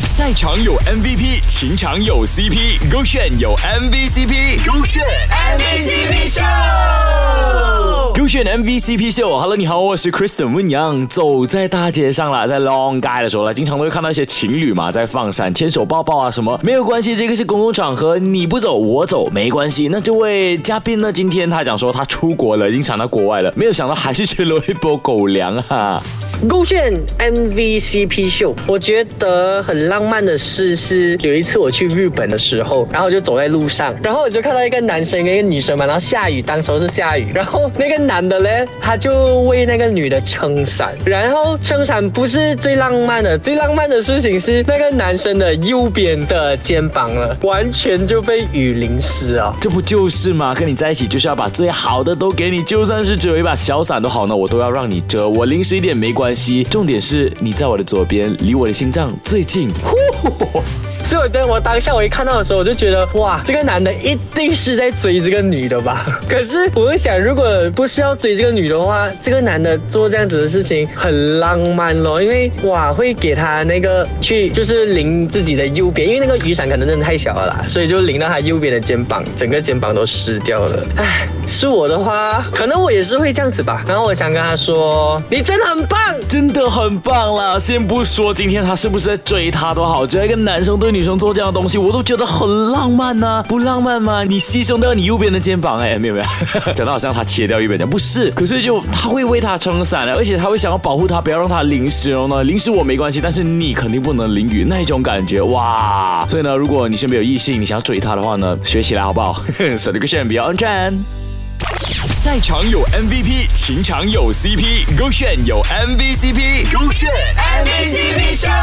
赛场有 MVP，情场有 CP，勾选有 MVCp，勾选 MVCp 秀，炫 MVCp 秀。Hello，你好，我是 Kristen 温阳，走在大街上啦，在 Long 街的时候呢，经常都会看到一些情侣嘛，在放闪、牵手、抱抱啊什么，没有关系，这个是公共场合，你不走我走没关系。那这位嘉宾呢，今天他讲说他出国了，已经想到国外了，没有想到还是吃了一波狗粮啊。勾选 MVCp 秀，我觉得很浪漫的事是有一次我去日本的时候，然后我就走在路上，然后我就看到一个男生跟一个女生嘛，然后下雨，当时是下雨，然后那个男的嘞，他就为那个女的撑伞，然后撑伞不是最浪漫的，最浪漫的事情是那个男生的右边的肩膀了，完全就被雨淋湿啊！这不就是吗？跟你在一起就是要把最好的都给你，就算是只有一把小伞都好呢，我都要让你遮，我淋湿一点没关系。重点是你在我的左边，离我的心脏最近。所以我当下我一看到的时候，我就觉得哇，这个男的一定是在追这个女的吧？可是我会想，如果不是要追这个女的话，这个男的做这样子的事情很浪漫咯，因为哇，会给他那个去就是淋自己的右边，因为那个雨伞可能真的太小了啦，所以就淋到他右边的肩膀，整个肩膀都湿掉了。唉，是我的话，可能我也是会这样子吧。然后我想跟他说，你真的很棒，真的很棒啦！先不说今天他是不是在追她都好，只要一个男生对女生做这样的东西，我都觉得很浪漫呐，不浪漫吗？你牺牲掉你右边的肩膀，哎，没有没有，讲的好像他切掉右边的，不是，可是就他会为他撑伞而且他会想要保护他，不要让他淋湿哦呢。淋湿我没关系，但是你肯定不能淋雨，那一种感觉哇！所以呢，如果你身边有异性，你想要追他的话呢，学起来好不好？手这个线比较安全。赛场有 MVP，情场有 CP，勾选有 MVCp，勾选 MVCp。